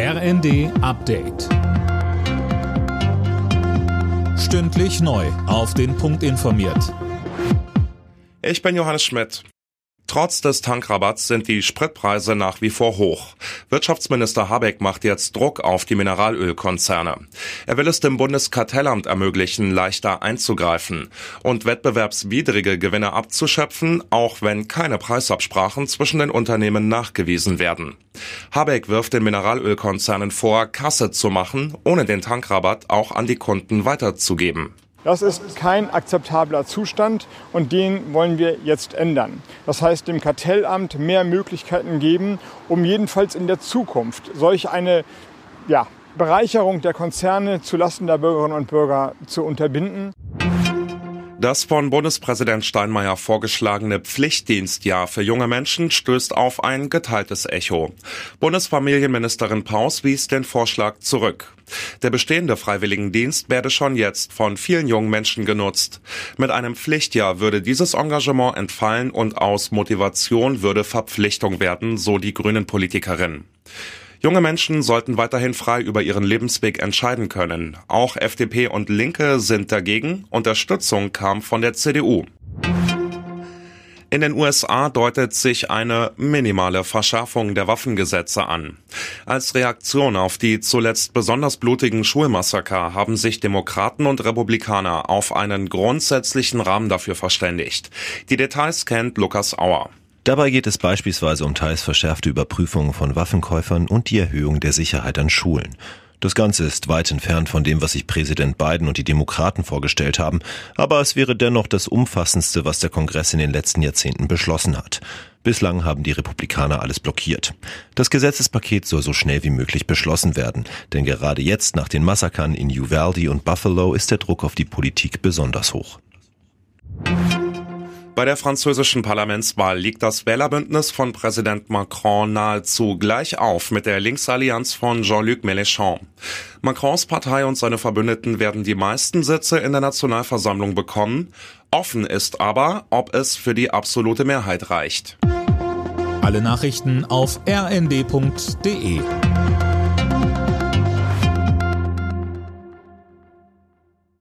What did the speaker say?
RND Update. Stündlich neu. Auf den Punkt informiert. Ich bin Johannes Schmidt. Trotz des Tankrabatts sind die Spritpreise nach wie vor hoch. Wirtschaftsminister Habeck macht jetzt Druck auf die Mineralölkonzerne. Er will es dem Bundeskartellamt ermöglichen, leichter einzugreifen und wettbewerbswidrige Gewinne abzuschöpfen, auch wenn keine Preisabsprachen zwischen den Unternehmen nachgewiesen werden. Habeck wirft den Mineralölkonzernen vor, Kasse zu machen, ohne den Tankrabatt auch an die Kunden weiterzugeben. Das ist kein akzeptabler Zustand und den wollen wir jetzt ändern. Das heißt, dem Kartellamt mehr Möglichkeiten geben, um jedenfalls in der Zukunft solch eine ja, Bereicherung der Konzerne zulasten der Bürgerinnen und Bürger zu unterbinden. Das von Bundespräsident Steinmeier vorgeschlagene Pflichtdienstjahr für junge Menschen stößt auf ein geteiltes Echo. Bundesfamilienministerin Paus wies den Vorschlag zurück. Der bestehende Freiwilligendienst werde schon jetzt von vielen jungen Menschen genutzt. Mit einem Pflichtjahr würde dieses Engagement entfallen und aus Motivation würde Verpflichtung werden, so die Grünen Politikerin. Junge Menschen sollten weiterhin frei über ihren Lebensweg entscheiden können. Auch FDP und Linke sind dagegen. Unterstützung kam von der CDU. In den USA deutet sich eine minimale Verschärfung der Waffengesetze an. Als Reaktion auf die zuletzt besonders blutigen Schulmassaker haben sich Demokraten und Republikaner auf einen grundsätzlichen Rahmen dafür verständigt. Die Details kennt Lukas Auer. Dabei geht es beispielsweise um teils verschärfte Überprüfungen von Waffenkäufern und die Erhöhung der Sicherheit an Schulen. Das Ganze ist weit entfernt von dem, was sich Präsident Biden und die Demokraten vorgestellt haben, aber es wäre dennoch das umfassendste, was der Kongress in den letzten Jahrzehnten beschlossen hat. Bislang haben die Republikaner alles blockiert. Das Gesetzespaket soll so schnell wie möglich beschlossen werden, denn gerade jetzt nach den Massakern in Uvalde und Buffalo ist der Druck auf die Politik besonders hoch. Bei der französischen Parlamentswahl liegt das Wählerbündnis von Präsident Macron nahezu gleich auf mit der Linksallianz von Jean-Luc Mélenchon. Macrons Partei und seine Verbündeten werden die meisten Sitze in der Nationalversammlung bekommen. Offen ist aber, ob es für die absolute Mehrheit reicht. Alle Nachrichten auf rnd.de